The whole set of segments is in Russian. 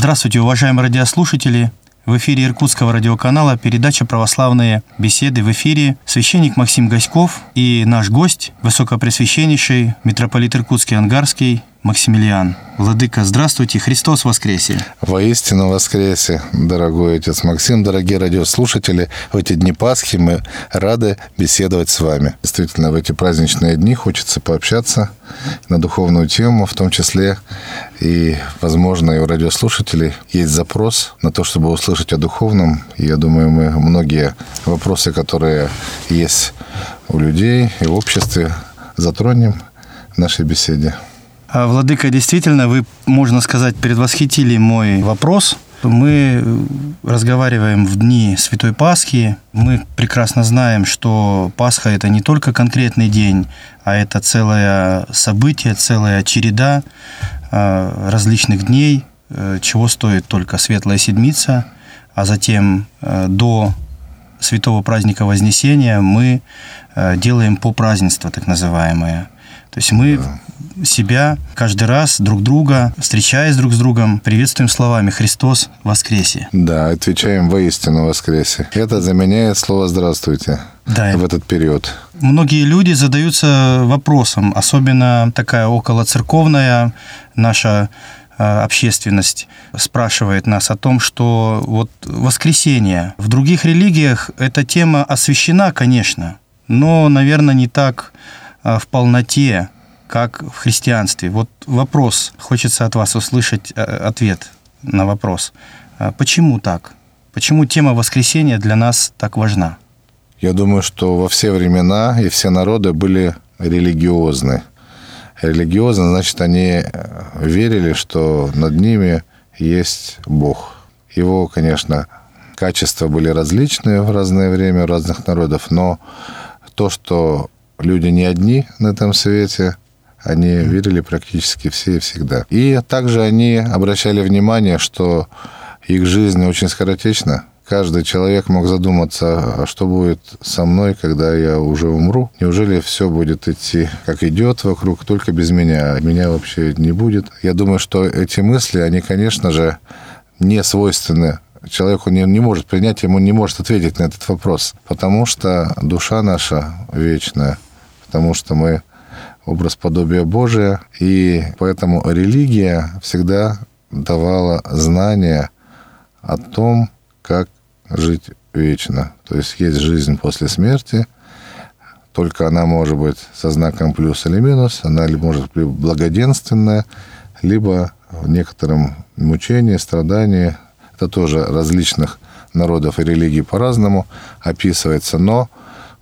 Здравствуйте, уважаемые радиослушатели. В эфире Иркутского радиоканала передача «Православные беседы». В эфире священник Максим Гаськов и наш гость, высокопресвященнейший митрополит Иркутский Ангарский Максимилиан. Владыка, здравствуйте, Христос воскресе! Воистину воскресе, дорогой отец Максим, дорогие радиослушатели. В эти дни Пасхи мы рады беседовать с вами. Действительно, в эти праздничные дни хочется пообщаться на духовную тему, в том числе и, возможно, и у радиослушателей есть запрос на то, чтобы услышать о духовном. Я думаю, мы многие вопросы, которые есть у людей и в обществе, затронем в нашей беседе. А, Владыка, действительно, вы, можно сказать, предвосхитили мой вопрос. Мы разговариваем в дни Святой Пасхи. Мы прекрасно знаем, что Пасха – это не только конкретный день, а это целое событие, целая череда а, различных дней, э, чего стоит только Светлая Седмица, а затем э, до Святого праздника Вознесения мы э, делаем по празднество, так называемое. То есть мы да себя каждый раз, друг друга, встречаясь друг с другом, приветствуем словами «Христос воскресе». Да, отвечаем «Воистину воскресе». Это заменяет слово «Здравствуйте» да. в этот период. Многие люди задаются вопросом, особенно такая околоцерковная наша а, общественность спрашивает нас о том, что вот воскресенье. В других религиях эта тема освящена, конечно, но, наверное, не так в полноте, как в христианстве. Вот вопрос, хочется от вас услышать э, ответ на вопрос. А почему так? Почему тема воскресения для нас так важна? Я думаю, что во все времена и все народы были религиозны. Религиозны, значит, они э, верили, что над ними есть Бог. Его, конечно, качества были различные в разное время у разных народов, но то, что люди не одни на этом свете, они верили практически все и всегда. И также они обращали внимание, что их жизнь очень скоротечна. Каждый человек мог задуматься, а что будет со мной, когда я уже умру? Неужели все будет идти, как идет вокруг, только без меня? Меня вообще не будет. Я думаю, что эти мысли, они, конечно же, не свойственны человеку не, не может принять, ему не может ответить на этот вопрос, потому что душа наша вечная, потому что мы образ подобия Божия, и поэтому религия всегда давала знания о том, как жить вечно. То есть есть жизнь после смерти, только она может быть со знаком плюс или минус, она может быть благоденственная, либо в некотором мучении, страдании. Это тоже различных народов и религий по-разному описывается, но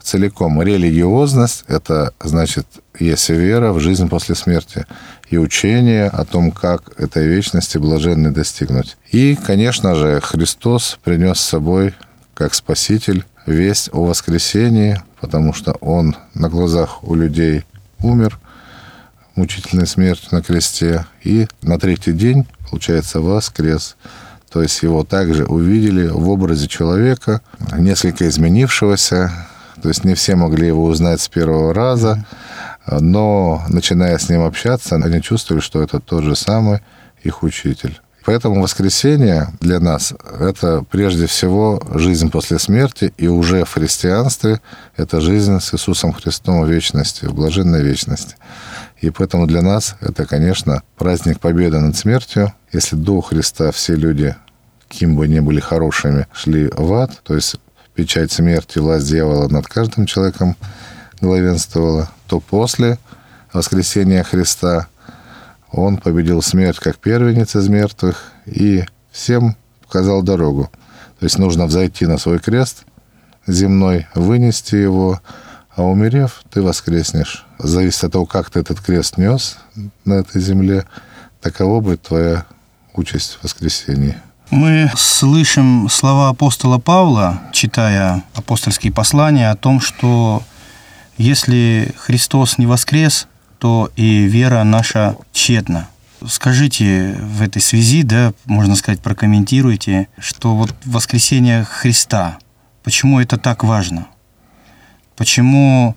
целиком религиозность – это значит есть вера в жизнь после смерти и учение о том, как этой вечности блаженной достигнуть. И, конечно же, Христос принес с собой, как Спаситель, весть о воскресении, потому что Он на глазах у людей умер мучительной смертью на кресте, и на третий день, получается, воскрес. То есть его также увидели в образе человека, несколько изменившегося, то есть не все могли его узнать с первого раза, но начиная с ним общаться, они чувствовали, что это тот же самый их учитель. Поэтому воскресенье для нас – это прежде всего жизнь после смерти, и уже в христианстве это жизнь с Иисусом Христом в вечности, в блаженной вечности. И поэтому для нас это, конечно, праздник победы над смертью. Если до Христа все люди, кем бы ни были хорошими, шли в ад, то есть печать смерти, власть дьявола над каждым человеком главенствовала, то после воскресения Христа он победил смерть как первенец из мертвых и всем показал дорогу. То есть нужно взойти на свой крест земной, вынести его, а умерев, ты воскреснешь. Зависит от того, как ты этот крест нес на этой земле, таково будет твоя участь в воскресении. Мы слышим слова апостола Павла, читая апостольские послания, о том, что если Христос не воскрес, то и вера наша тщетна. Скажите в этой связи, да, можно сказать, прокомментируйте, что вот воскресение Христа, почему это так важно? Почему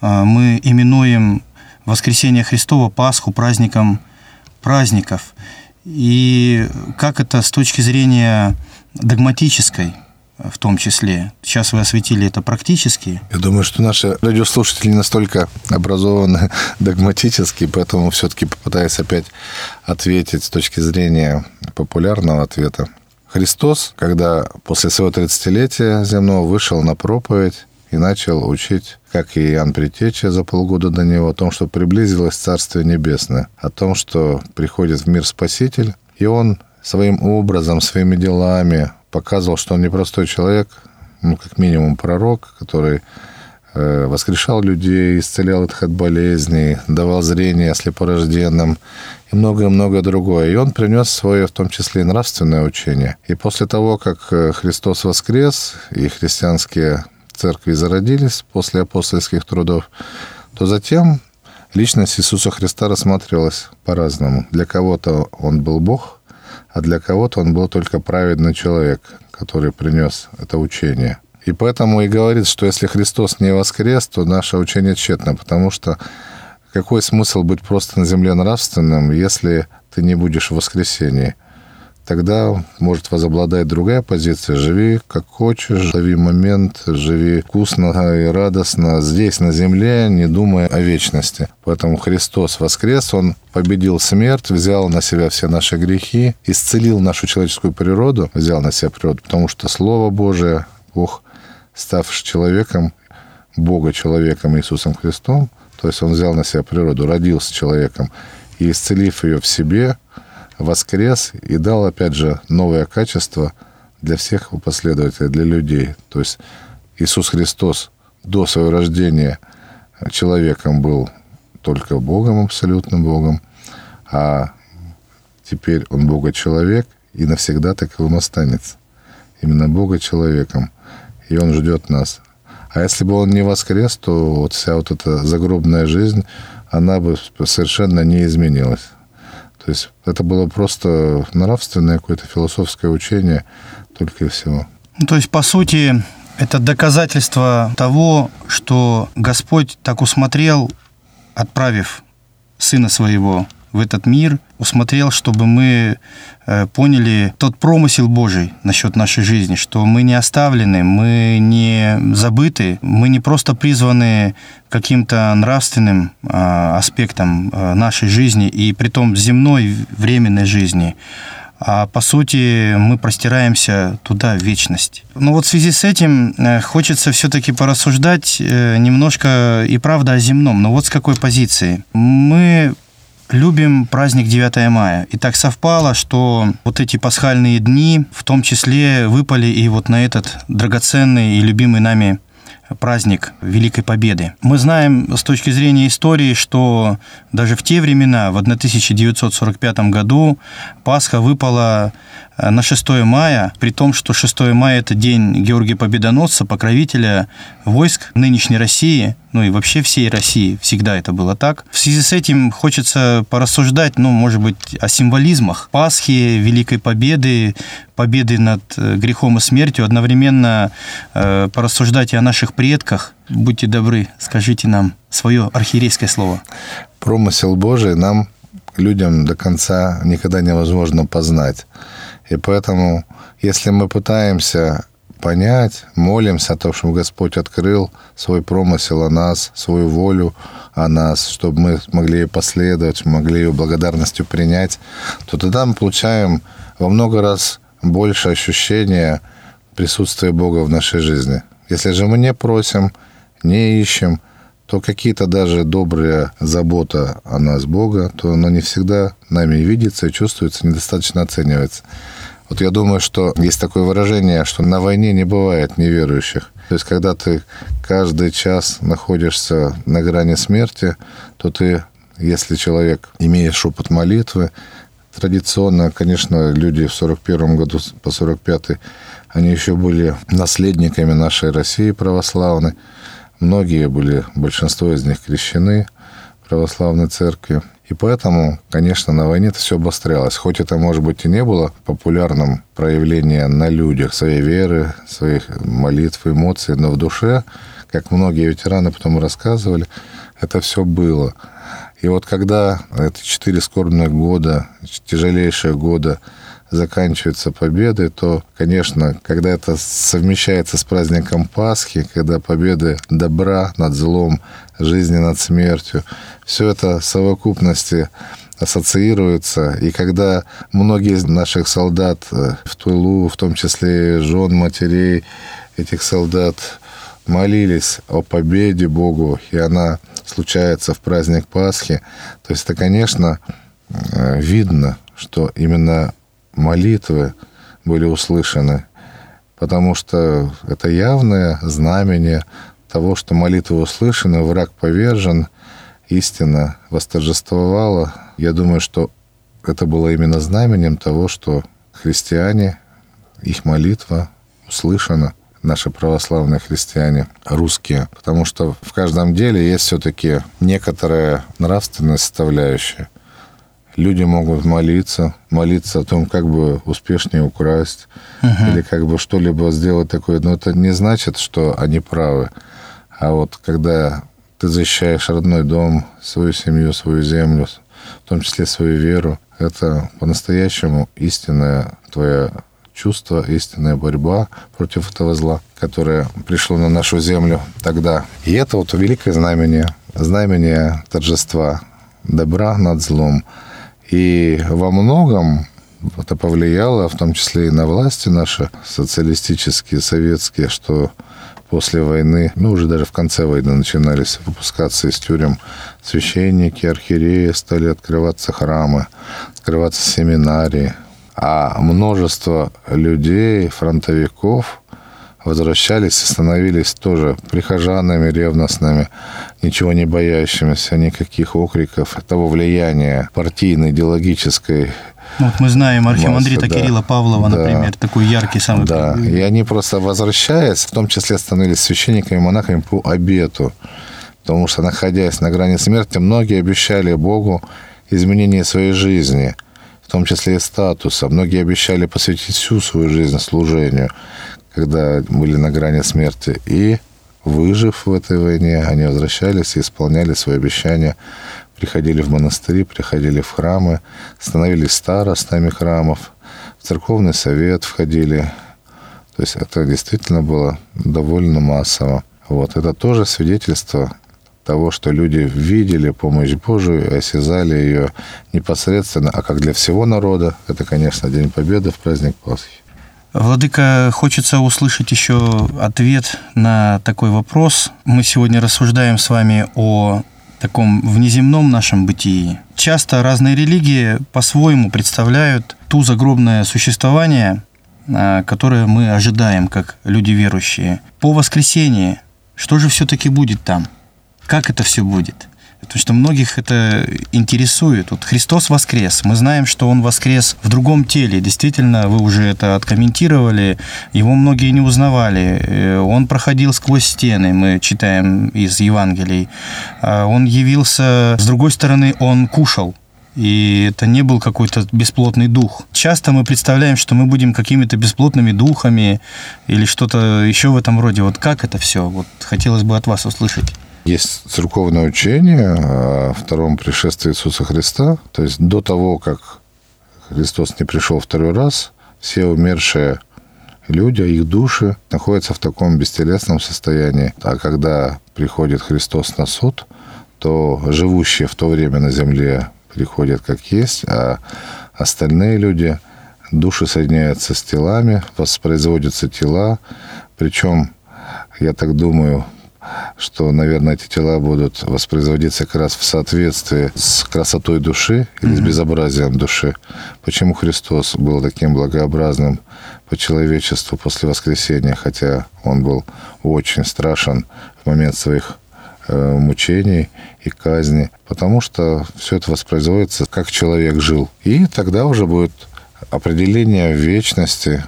а, мы именуем воскресение Христова Пасху праздником праздников? И как это с точки зрения догматической в том числе. Сейчас вы осветили это практически. Я думаю, что наши радиослушатели настолько образованы догматически, поэтому все-таки попытаюсь опять ответить с точки зрения популярного ответа. Христос, когда после своего 30-летия земного вышел на проповедь и начал учить, как и Иоанн Притеча за полгода до него, о том, что приблизилось Царствие Небесное, о том, что приходит в мир Спаситель, и он своим образом, своими делами показывал, что он непростой человек, ну, как минимум пророк, который э, воскрешал людей, исцелял их от болезней, давал зрение слепорожденным и многое-многое другое. И он принес свое, в том числе и нравственное учение. И после того, как э, Христос воскрес, и христианские церкви зародились после апостольских трудов, то затем личность Иисуса Христа рассматривалась по-разному. Для кого-то он был Бог – а для кого-то он был только праведный человек, который принес это учение. И поэтому и говорит, что если Христос не воскрес, то наше учение тщетно, потому что какой смысл быть просто на земле нравственным, если ты не будешь в воскресении? Тогда может возобладать другая позиция. Живи как хочешь, лови момент, живи вкусно и радостно здесь, на земле, не думая о вечности. Поэтому Христос воскрес, Он победил смерть, взял на себя все наши грехи, исцелил нашу человеческую природу, взял на себя природу, потому что Слово Божие, Бог, ставший человеком, Бога человеком Иисусом Христом, то есть Он взял на себя природу, родился человеком, и исцелив ее в себе, воскрес и дал, опять же, новое качество для всех его последователей, для людей. То есть Иисус Христос до своего рождения человеком был только Богом, абсолютным Богом, а теперь он Бога-человек и навсегда таковым останется. Именно Бога-человеком. И он ждет нас. А если бы он не воскрес, то вот вся вот эта загробная жизнь, она бы совершенно не изменилась. То есть это было просто нравственное какое-то философское учение только и всего. Ну, то есть, по сути, это доказательство того, что Господь так усмотрел, отправив Сына Своего в этот мир, усмотрел, чтобы мы э, поняли тот промысел Божий насчет нашей жизни, что мы не оставлены, мы не забыты, мы не просто призваны каким-то нравственным а, аспектом э, нашей жизни, и при том земной временной жизни, а по сути мы простираемся туда в вечность. Но вот в связи с этим э, хочется все-таки порассуждать немножко и правда о земном, но вот с какой позиции. Мы любим праздник 9 мая. И так совпало, что вот эти пасхальные дни в том числе выпали и вот на этот драгоценный и любимый нами праздник Великой Победы. Мы знаем с точки зрения истории, что даже в те времена, в 1945 году, Пасха выпала на 6 мая, при том, что 6 мая – это день Георгия Победоносца, покровителя войск нынешней России, ну и вообще всей России, всегда это было так. В связи с этим хочется порассуждать, ну, может быть, о символизмах Пасхи, Великой Победы, победы над э, грехом и смертью, одновременно э, порассуждать и о наших предках. Будьте добры, скажите нам свое архиерейское слово. Промысел Божий нам, людям, до конца никогда невозможно познать. И поэтому, если мы пытаемся понять, молимся о том, чтобы Господь открыл свой промысел о нас, свою волю о нас, чтобы мы могли ее последовать, могли ее благодарностью принять, то тогда мы получаем во много раз больше ощущения присутствия Бога в нашей жизни. Если же мы не просим, не ищем, то какие-то даже добрые забота о нас Бога, то оно не всегда нами видится и чувствуется, недостаточно оценивается. Вот я думаю, что есть такое выражение, что на войне не бывает неверующих. То есть, когда ты каждый час находишься на грани смерти, то ты, если человек имеешь опыт молитвы, традиционно, конечно, люди в 41 году по 45 они еще были наследниками нашей России православной. Многие были, большинство из них крещены православной церкви. И поэтому, конечно, на войне это все обострялось. Хоть это, может быть, и не было популярным проявлением на людях своей веры, своих молитв, эмоций, но в душе, как многие ветераны потом рассказывали, это все было. И вот когда эти четыре скорбных года, тяжелейшие года заканчиваются победой, то, конечно, когда это совмещается с праздником Пасхи, когда победы добра над злом, жизни над смертью, все это в совокупности ассоциируется. И когда многие из наших солдат э, в Тулу, в том числе жен, матерей этих солдат, молились о победе Богу, и она случается в праздник Пасхи, то есть это, конечно, э, видно, что именно молитвы были услышаны, потому что это явное знамение того, что молитвы услышаны, враг повержен, истина восторжествовала. Я думаю, что это было именно знаменем того, что христиане, их молитва услышана, наши православные христиане, русские, потому что в каждом деле есть все-таки некоторая нравственная составляющая – люди могут молиться, молиться о том, как бы успешнее украсть uh-huh. или как бы что-либо сделать такое. Но это не значит, что они правы. А вот когда ты защищаешь родной дом, свою семью, свою землю, в том числе свою веру, это по-настоящему истинное твое чувство, истинная борьба против этого зла, которое пришло на нашу землю тогда. И это вот великое знамение, знамение торжества добра над злом. И во многом это повлияло, в том числе и на власти наши социалистические, советские, что после войны, ну, уже даже в конце войны начинались выпускаться из тюрем священники, архиереи, стали открываться храмы, открываться семинарии. А множество людей, фронтовиков – возвращались и становились тоже прихожанами ревностными, ничего не боящимися, никаких окриков, того влияния партийной, идеологической ну, вот мы знаем архимандрита да, Кирилла Павлова, да, например, такой яркий самый. Да, и они просто возвращаясь, в том числе становились священниками, монахами по обету. Потому что, находясь на грани смерти, многие обещали Богу изменение своей жизни, в том числе и статуса. Многие обещали посвятить всю свою жизнь служению когда были на грани смерти. И, выжив в этой войне, они возвращались и исполняли свои обещания, приходили в монастыри, приходили в храмы, становились старостами храмов, в церковный совет входили. То есть это действительно было довольно массово. Вот. Это тоже свидетельство того, что люди видели помощь Божию, осязали ее непосредственно, а как для всего народа, это, конечно, День Победы в праздник Пасхи. Владыка, хочется услышать еще ответ на такой вопрос. Мы сегодня рассуждаем с вами о таком внеземном нашем бытии. Часто разные религии по-своему представляют ту загробное существование, а, которое мы ожидаем, как люди верующие. По воскресенье, что же все-таки будет там? Как это все будет? Потому что многих это интересует. Вот Христос воскрес. Мы знаем, что Он воскрес в другом теле. Действительно, вы уже это откомментировали. Его многие не узнавали. Э, он проходил сквозь стены, мы читаем из Евангелий. А он явился, с другой стороны, Он кушал. И это не был какой-то бесплотный дух. Часто мы представляем, что мы будем какими-то бесплотными духами или что-то еще в этом роде. Вот как это все? Вот хотелось бы от вас услышать. Есть церковное учение о втором пришествии Иисуса Христа. То есть до того, как Христос не пришел второй раз, все умершие люди, их души находятся в таком бестелесном состоянии. А когда приходит Христос на суд, то живущие в то время на земле приходят как есть, а остальные люди, души соединяются с телами, воспроизводятся тела, причем, я так думаю, что, наверное, эти тела будут воспроизводиться как раз в соответствии с красотой души или mm-hmm. с безобразием души. Почему Христос был таким благообразным по человечеству после воскресения, хотя он был очень страшен в момент своих э, мучений и казни, потому что все это воспроизводится, как человек жил. И тогда уже будет определение вечности,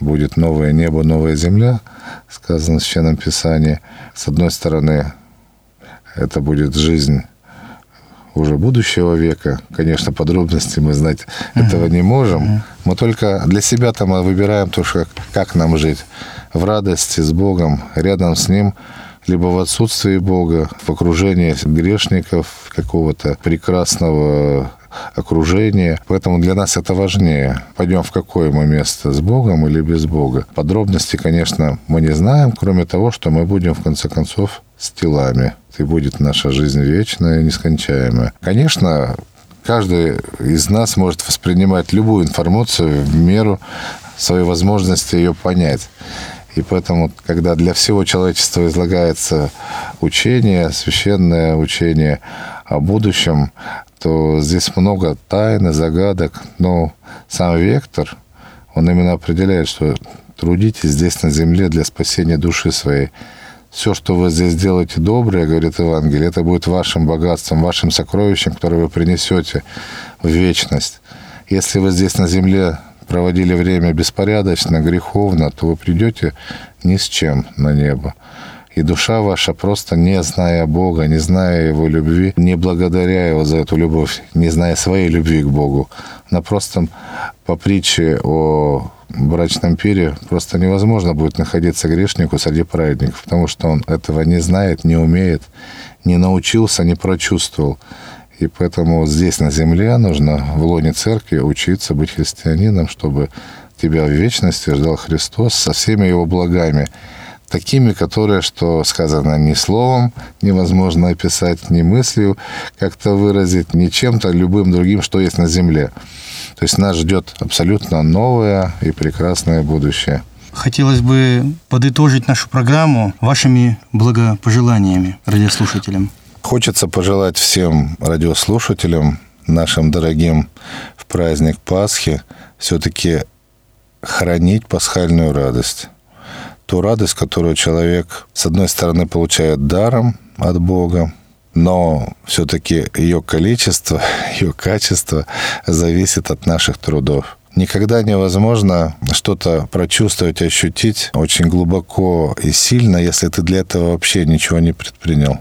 будет новое небо, новая земля, сказано в Священном Писании. С одной стороны, это будет жизнь уже будущего века. Конечно, подробности мы знать uh-huh. этого не можем. Uh-huh. Мы только для себя-то мы выбираем то, что, как нам жить. В радости с Богом, рядом с Ним, либо в отсутствии Бога, в окружении грешников, какого-то прекрасного окружения. Поэтому для нас это важнее. Пойдем в какое мы место, с Богом или без Бога. Подробности, конечно, мы не знаем, кроме того, что мы будем, в конце концов, с телами. И будет наша жизнь вечная и нескончаемая. Конечно, каждый из нас может воспринимать любую информацию в меру своей возможности ее понять. И поэтому, когда для всего человечества излагается учение, священное учение о будущем, то здесь много тайн и загадок. Но сам вектор, он именно определяет, что трудитесь здесь на земле для спасения души своей. Все, что вы здесь делаете доброе, говорит Евангелие, это будет вашим богатством, вашим сокровищем, которое вы принесете в вечность. Если вы здесь на земле проводили время беспорядочно, греховно, то вы придете ни с чем на небо. И душа ваша, просто не зная Бога, не зная Его любви, не благодаря Его за эту любовь, не зная своей любви к Богу, на простом по притче о брачном пире просто невозможно будет находиться грешнику среди праведников, потому что он этого не знает, не умеет, не научился, не прочувствовал. И поэтому здесь, на земле, нужно в лоне церкви учиться быть христианином, чтобы тебя в вечности ждал Христос со всеми его благами, такими, которые, что сказано ни словом невозможно описать, ни мыслью как-то выразить, ни чем-то любым другим, что есть на земле. То есть нас ждет абсолютно новое и прекрасное будущее. Хотелось бы подытожить нашу программу вашими благопожеланиями радиослушателям. Хочется пожелать всем радиослушателям, нашим дорогим в праздник Пасхи, все-таки хранить пасхальную радость. Ту радость, которую человек, с одной стороны, получает даром от Бога, но все-таки ее количество, ее качество зависит от наших трудов. Никогда невозможно что-то прочувствовать, ощутить очень глубоко и сильно, если ты для этого вообще ничего не предпринял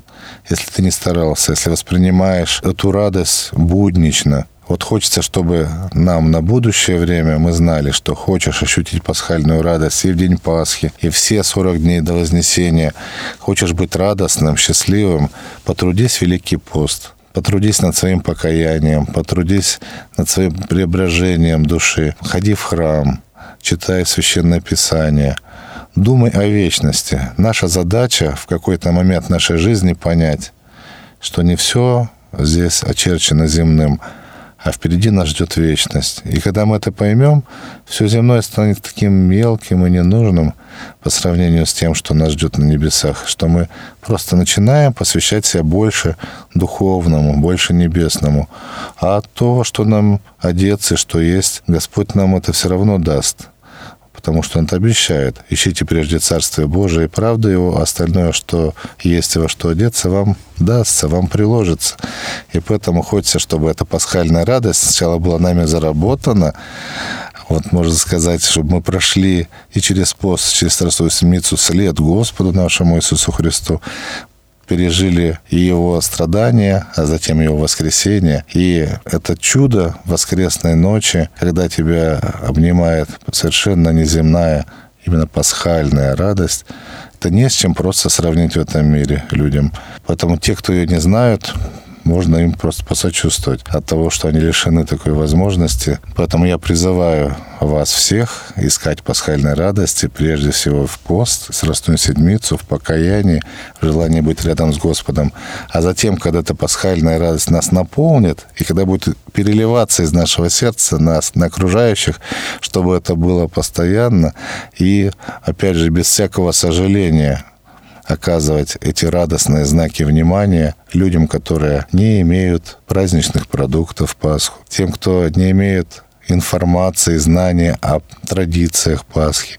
если ты не старался, если воспринимаешь эту радость буднично. Вот хочется, чтобы нам на будущее время мы знали, что хочешь ощутить пасхальную радость и в день Пасхи, и все 40 дней до Вознесения. Хочешь быть радостным, счастливым, потрудись Великий пост. Потрудись над своим покаянием, потрудись над своим преображением души. Ходи в храм, читай Священное Писание – Думай о вечности. Наша задача в какой-то момент нашей жизни понять, что не все здесь очерчено земным, а впереди нас ждет вечность. И когда мы это поймем, все земное станет таким мелким и ненужным по сравнению с тем, что нас ждет на небесах, что мы просто начинаем посвящать себя больше духовному, больше небесному. А то, что нам одеться, что есть, Господь нам это все равно даст потому что Он это обещает. Ищите прежде Царствие Божие и правду Его, а остальное, что есть и во что одеться, вам дастся, вам приложится. И поэтому хочется, чтобы эта пасхальная радость сначала была нами заработана, вот можно сказать, чтобы мы прошли и через пост, через Страстную Седмицу след Господу нашему Иисусу Христу, пережили и его страдания, а затем его воскресение. И это чудо воскресной ночи, когда тебя обнимает совершенно неземная, именно пасхальная радость, это не с чем просто сравнить в этом мире людям. Поэтому те, кто ее не знают, можно им просто посочувствовать от того, что они лишены такой возможности. Поэтому я призываю вас всех искать пасхальной радости, прежде всего в пост, Страстную Седмицу, в покаянии, в желании быть рядом с Господом. А затем, когда эта пасхальная радость нас наполнит, и когда будет переливаться из нашего сердца нас, на окружающих, чтобы это было постоянно и, опять же, без всякого сожаления, оказывать эти радостные знаки внимания людям, которые не имеют праздничных продуктов Пасху, тем, кто не имеет информации, знания о традициях Пасхи,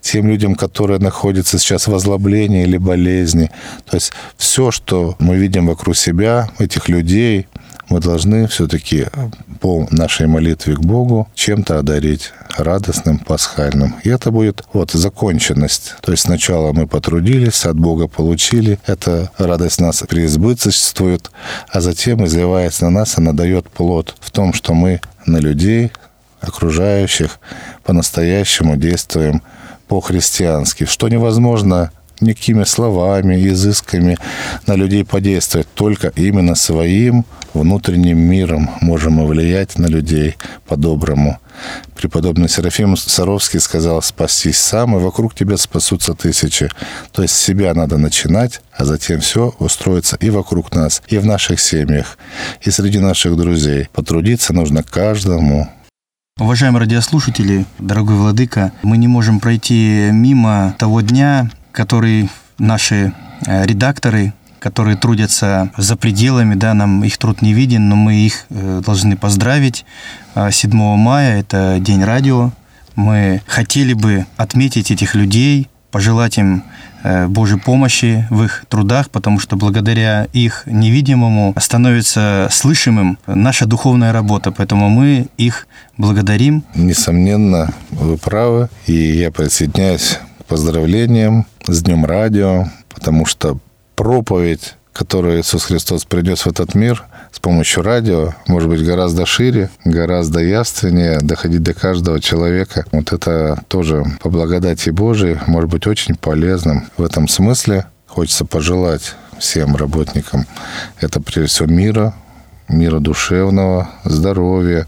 тем людям, которые находятся сейчас в озлоблении или болезни. То есть все, что мы видим вокруг себя, этих людей, мы должны все-таки по нашей молитве к Богу чем-то одарить радостным, пасхальным. И это будет вот законченность. То есть сначала мы потрудились, от Бога получили, эта радость нас преизбыточествует, а затем изливается на нас, она дает плод в том, что мы на людей, окружающих, по-настоящему действуем по-христиански, что невозможно никакими словами, изысками на людей подействовать. Только именно своим внутренним миром можем мы влиять на людей по-доброму. Преподобный Серафим Саровский сказал, спастись сам, и вокруг тебя спасутся тысячи. То есть себя надо начинать, а затем все устроится и вокруг нас, и в наших семьях, и среди наших друзей. Потрудиться нужно каждому. Уважаемые радиослушатели, дорогой Владыка, мы не можем пройти мимо того дня, который наши э, редакторы которые трудятся за пределами, да, нам их труд не виден, но мы их э, должны поздравить. 7 а, мая – это День радио. Мы хотели бы отметить этих людей, пожелать им э, Божьей помощи в их трудах, потому что благодаря их невидимому становится слышимым наша духовная работа, поэтому мы их благодарим. Несомненно, вы правы, и я присоединяюсь поздравлениям с Днем радио, потому что проповедь, которую Иисус Христос принес в этот мир с помощью радио, может быть гораздо шире, гораздо явственнее, доходить до каждого человека. Вот это тоже по благодати Божией может быть очень полезным. В этом смысле хочется пожелать всем работникам это прежде всего мира, мира душевного, здоровья,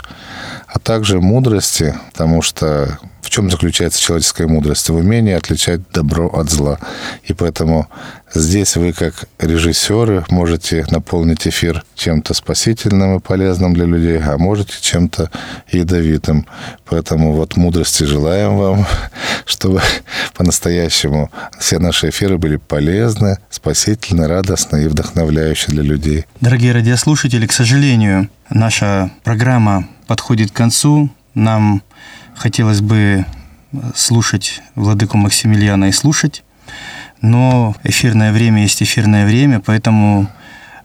а также мудрости, потому что в чем заключается человеческая мудрость? В умении отличать добро от зла. И поэтому здесь вы, как режиссеры, можете наполнить эфир чем-то спасительным и полезным для людей, а можете чем-то ядовитым. Поэтому вот мудрости желаем вам, чтобы по-настоящему все наши эфиры были полезны, спасительны, радостны и вдохновляющие для людей. Дорогие радиослушатели, к сожалению, наша программа подходит к концу. Нам хотелось бы слушать Владыку Максимилиана и слушать, но эфирное время есть эфирное время, поэтому,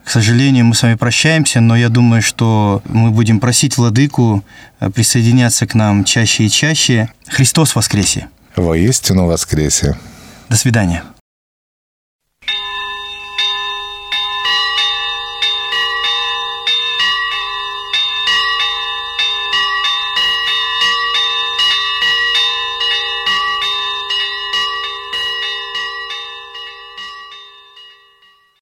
к сожалению, мы с вами прощаемся, но я думаю, что мы будем просить Владыку э, присоединяться к нам чаще и чаще. Христос воскресе! Воистину воскресе! До свидания!